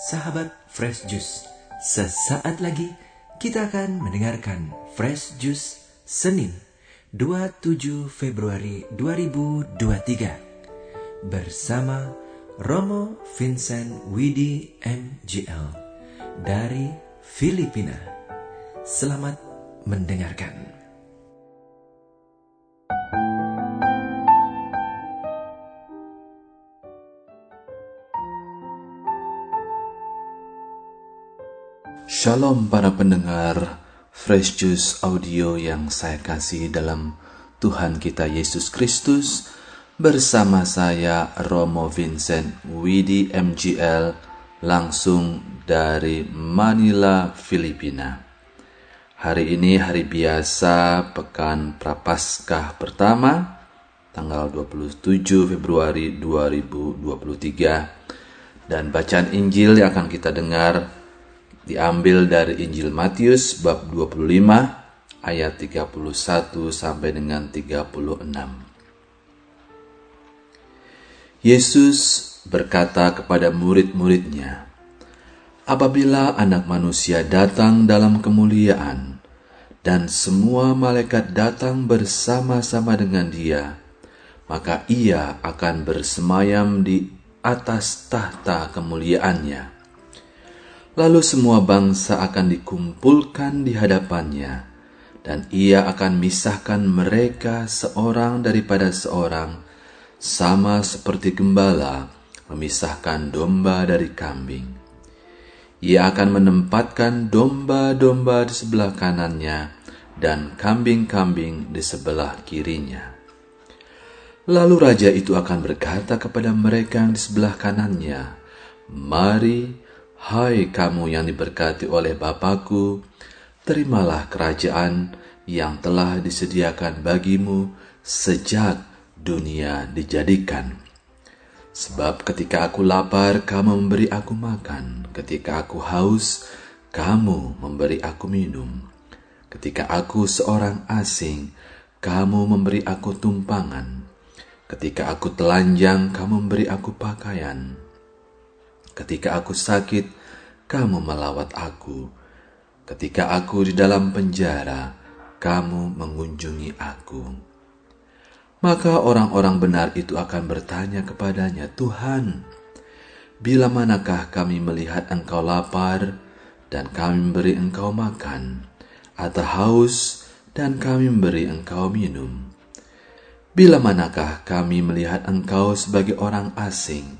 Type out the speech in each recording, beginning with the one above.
sahabat Fresh Juice. Sesaat lagi kita akan mendengarkan Fresh Juice Senin 27 Februari 2023 bersama Romo Vincent Widi MGL dari Filipina. Selamat mendengarkan. Shalom para pendengar Fresh Juice Audio yang saya kasih dalam Tuhan kita Yesus Kristus bersama saya Romo Vincent Widi MGL langsung dari Manila, Filipina. Hari ini hari biasa pekan Prapaskah pertama tanggal 27 Februari 2023 dan bacaan Injil yang akan kita dengar diambil dari Injil Matius bab 25 ayat 31 sampai dengan 36. Yesus berkata kepada murid-muridnya, Apabila anak manusia datang dalam kemuliaan, dan semua malaikat datang bersama-sama dengan dia, maka ia akan bersemayam di atas tahta kemuliaannya Lalu semua bangsa akan dikumpulkan di hadapannya, dan ia akan misahkan mereka seorang daripada seorang, sama seperti gembala memisahkan domba dari kambing. Ia akan menempatkan domba-domba di sebelah kanannya dan kambing-kambing di sebelah kirinya. Lalu raja itu akan berkata kepada mereka yang di sebelah kanannya, "Mari, Hai kamu yang diberkati oleh Bapakku, terimalah kerajaan yang telah disediakan bagimu sejak dunia dijadikan. Sebab ketika aku lapar, kamu memberi aku makan. Ketika aku haus, kamu memberi aku minum. Ketika aku seorang asing, kamu memberi aku tumpangan. Ketika aku telanjang, kamu memberi aku pakaian Ketika aku sakit, kamu melawat aku. Ketika aku di dalam penjara, kamu mengunjungi aku. Maka orang-orang benar itu akan bertanya kepadanya, "Tuhan, bila manakah kami melihat Engkau lapar dan kami memberi Engkau makan, atau haus dan kami memberi Engkau minum? Bila manakah kami melihat Engkau sebagai orang asing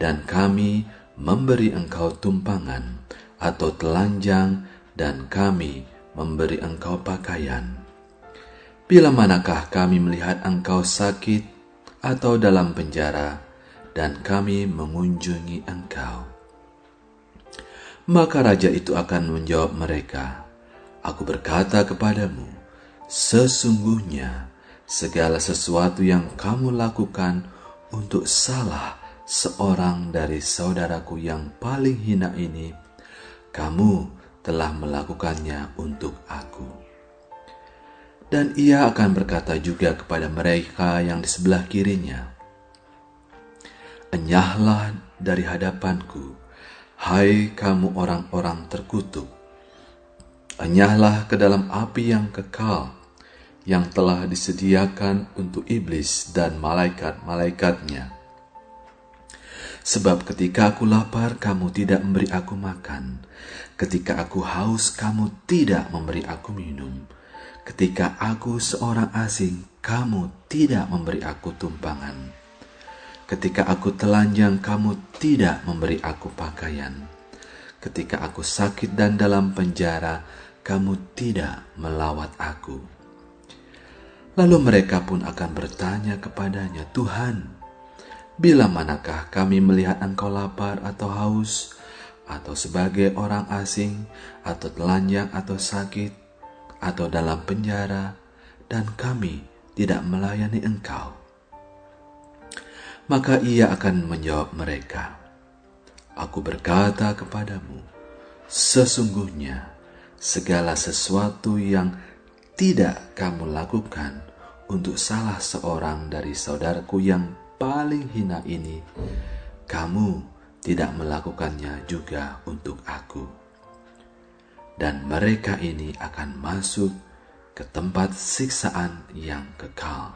dan kami memberi engkau tumpangan atau telanjang dan kami memberi engkau pakaian. Bila manakah kami melihat engkau sakit atau dalam penjara dan kami mengunjungi engkau? Maka raja itu akan menjawab mereka, Aku berkata kepadamu, sesungguhnya segala sesuatu yang kamu lakukan untuk salah seorang dari saudaraku yang paling hina ini, kamu telah melakukannya untuk aku. Dan ia akan berkata juga kepada mereka yang di sebelah kirinya, Enyahlah dari hadapanku, hai kamu orang-orang terkutuk. Enyahlah ke dalam api yang kekal, yang telah disediakan untuk iblis dan malaikat-malaikatnya Sebab ketika aku lapar, kamu tidak memberi aku makan. Ketika aku haus, kamu tidak memberi aku minum. Ketika aku seorang asing, kamu tidak memberi aku tumpangan. Ketika aku telanjang, kamu tidak memberi aku pakaian. Ketika aku sakit dan dalam penjara, kamu tidak melawat aku. Lalu mereka pun akan bertanya kepadanya, "Tuhan, Bila manakah kami melihat engkau lapar atau haus, atau sebagai orang asing, atau telanjang atau sakit, atau dalam penjara, dan kami tidak melayani engkau? Maka ia akan menjawab mereka, Aku berkata kepadamu, sesungguhnya segala sesuatu yang tidak kamu lakukan untuk salah seorang dari saudaraku yang paling hina ini, kamu tidak melakukannya juga untuk aku. Dan mereka ini akan masuk ke tempat siksaan yang kekal.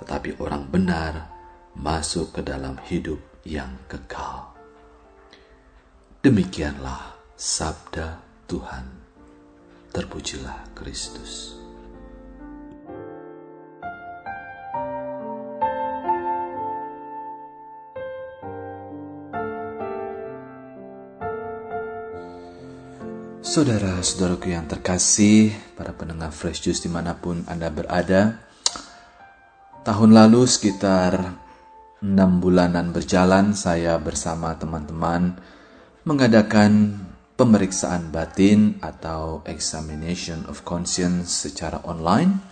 Tetapi orang benar masuk ke dalam hidup yang kekal. Demikianlah sabda Tuhan. Terpujilah Kristus. Saudara-saudaraku yang terkasih, para pendengar Fresh Juice di mana pun Anda berada, tahun lalu sekitar enam bulanan berjalan, saya bersama teman-teman mengadakan pemeriksaan batin atau examination of conscience secara online.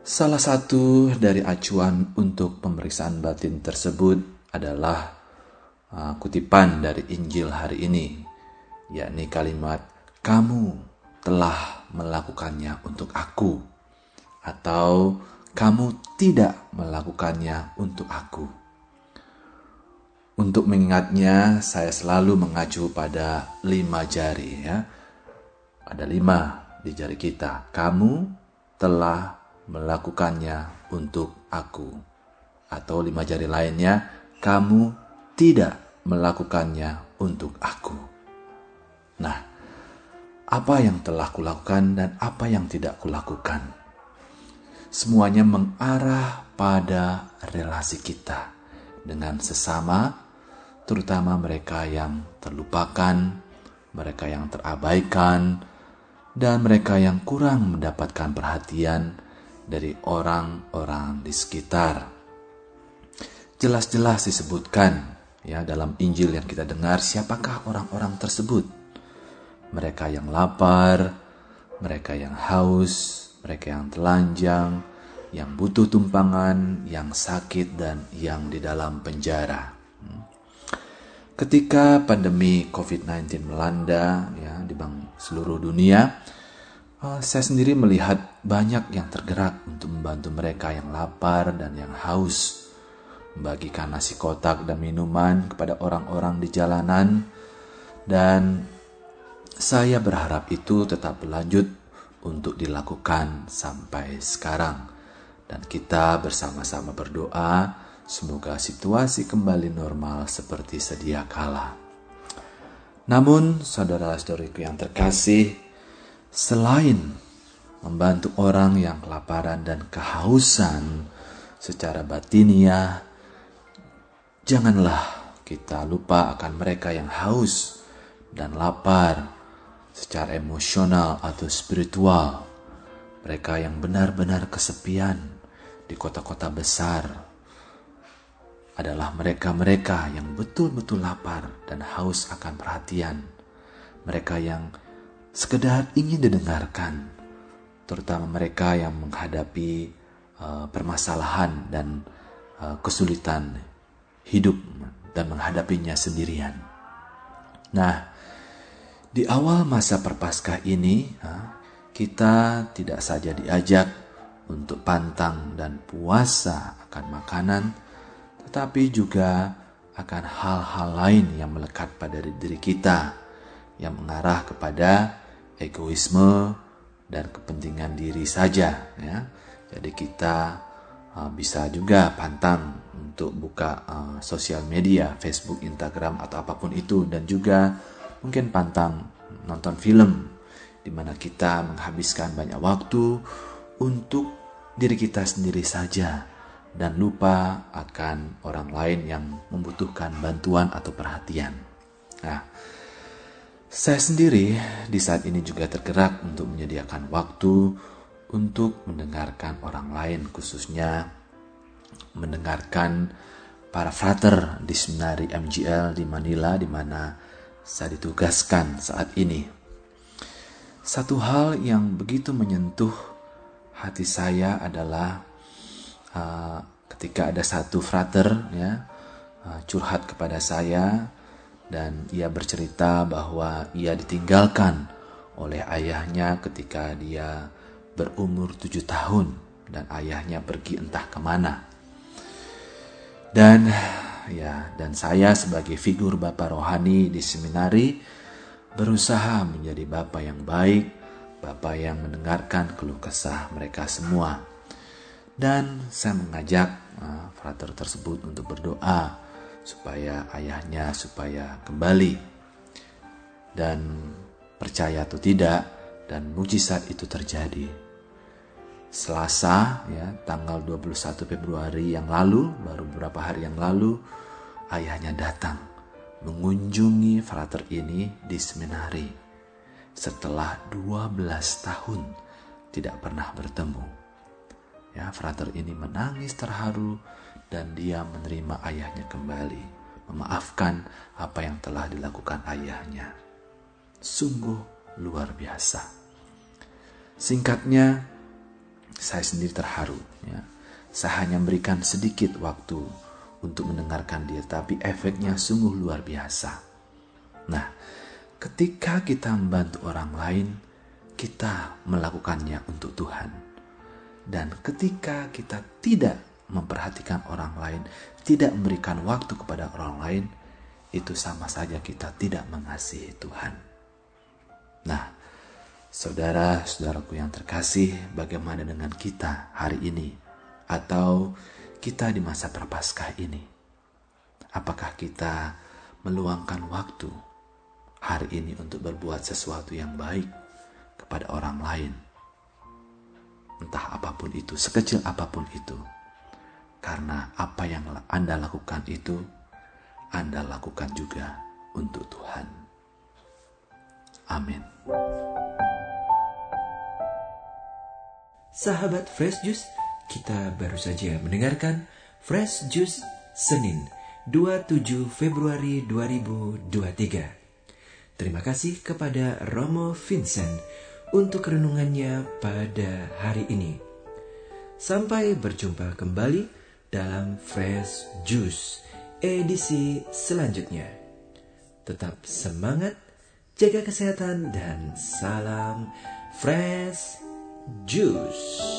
Salah satu dari acuan untuk pemeriksaan batin tersebut adalah uh, kutipan dari Injil hari ini yakni kalimat "kamu telah melakukannya untuk aku" atau "kamu tidak melakukannya untuk aku". Untuk mengingatnya, saya selalu mengacu pada lima jari ya. Ada lima di jari kita. Kamu telah melakukannya untuk aku. Atau lima jari lainnya, kamu tidak melakukannya untuk aku. Nah, apa yang telah kulakukan dan apa yang tidak kulakukan? Semuanya mengarah pada relasi kita dengan sesama, terutama mereka yang terlupakan, mereka yang terabaikan, dan mereka yang kurang mendapatkan perhatian dari orang-orang di sekitar. Jelas-jelas disebutkan ya dalam Injil yang kita dengar siapakah orang-orang tersebut mereka yang lapar, mereka yang haus, mereka yang telanjang, yang butuh tumpangan, yang sakit, dan yang di dalam penjara. Hmm. Ketika pandemi COVID-19 melanda ya, di seluruh dunia, eh, saya sendiri melihat banyak yang tergerak untuk membantu mereka yang lapar dan yang haus, membagikan nasi kotak dan minuman kepada orang-orang di jalanan, dan saya berharap itu tetap berlanjut untuk dilakukan sampai sekarang, dan kita bersama-sama berdoa semoga situasi kembali normal seperti sedia kala. Namun, saudara-saudariku yang terkasih, selain membantu orang yang kelaparan dan kehausan secara batiniah, janganlah kita lupa akan mereka yang haus dan lapar secara emosional atau spiritual. Mereka yang benar-benar kesepian di kota-kota besar adalah mereka-mereka yang betul-betul lapar dan haus akan perhatian. Mereka yang sekedar ingin didengarkan, terutama mereka yang menghadapi uh, permasalahan dan uh, kesulitan hidup dan menghadapinya sendirian. Nah, di awal masa perpaskah ini, kita tidak saja diajak untuk pantang dan puasa akan makanan, tetapi juga akan hal-hal lain yang melekat pada diri kita, yang mengarah kepada egoisme dan kepentingan diri saja. Ya. Jadi kita bisa juga pantang untuk buka sosial media, Facebook, Instagram atau apa pun itu, dan juga mungkin pantang nonton film di mana kita menghabiskan banyak waktu untuk diri kita sendiri saja dan lupa akan orang lain yang membutuhkan bantuan atau perhatian. Nah, saya sendiri di saat ini juga tergerak untuk menyediakan waktu untuk mendengarkan orang lain khususnya mendengarkan para frater di seminari MGL di Manila di mana saya ditugaskan saat ini. Satu hal yang begitu menyentuh hati saya adalah uh, ketika ada satu frater ya uh, curhat kepada saya dan ia bercerita bahwa ia ditinggalkan oleh ayahnya ketika dia berumur tujuh tahun dan ayahnya pergi entah ke mana. Dan ya dan saya sebagai figur bapak rohani di seminari berusaha menjadi bapak yang baik, bapak yang mendengarkan keluh kesah mereka semua. Dan saya mengajak uh, frater tersebut untuk berdoa supaya ayahnya supaya kembali. Dan percaya atau tidak dan mujizat itu terjadi. Selasa ya tanggal 21 Februari yang lalu baru beberapa hari yang lalu ayahnya datang mengunjungi frater ini di seminari setelah 12 tahun tidak pernah bertemu. Ya, frater ini menangis terharu dan dia menerima ayahnya kembali, memaafkan apa yang telah dilakukan ayahnya. Sungguh luar biasa. Singkatnya, saya sendiri terharu. Ya. Saya hanya memberikan sedikit waktu untuk mendengarkan dia, tapi efeknya sungguh luar biasa. Nah, ketika kita membantu orang lain, kita melakukannya untuk Tuhan. Dan ketika kita tidak memperhatikan orang lain, tidak memberikan waktu kepada orang lain, itu sama saja kita tidak mengasihi Tuhan. Nah, saudara-saudaraku yang terkasih, bagaimana dengan kita hari ini? Atau kita di masa prapaskah ini? Apakah kita meluangkan waktu hari ini untuk berbuat sesuatu yang baik kepada orang lain? Entah apa pun itu, sekecil apa pun itu. Karena apa yang Anda lakukan itu, Anda lakukan juga untuk Tuhan. Amin. Sahabat Fresh Juice, kita baru saja mendengarkan Fresh Juice Senin 27 Februari 2023. Terima kasih kepada Romo Vincent untuk renungannya pada hari ini. Sampai berjumpa kembali dalam Fresh Juice edisi selanjutnya. Tetap semangat, jaga kesehatan, dan salam Fresh juice.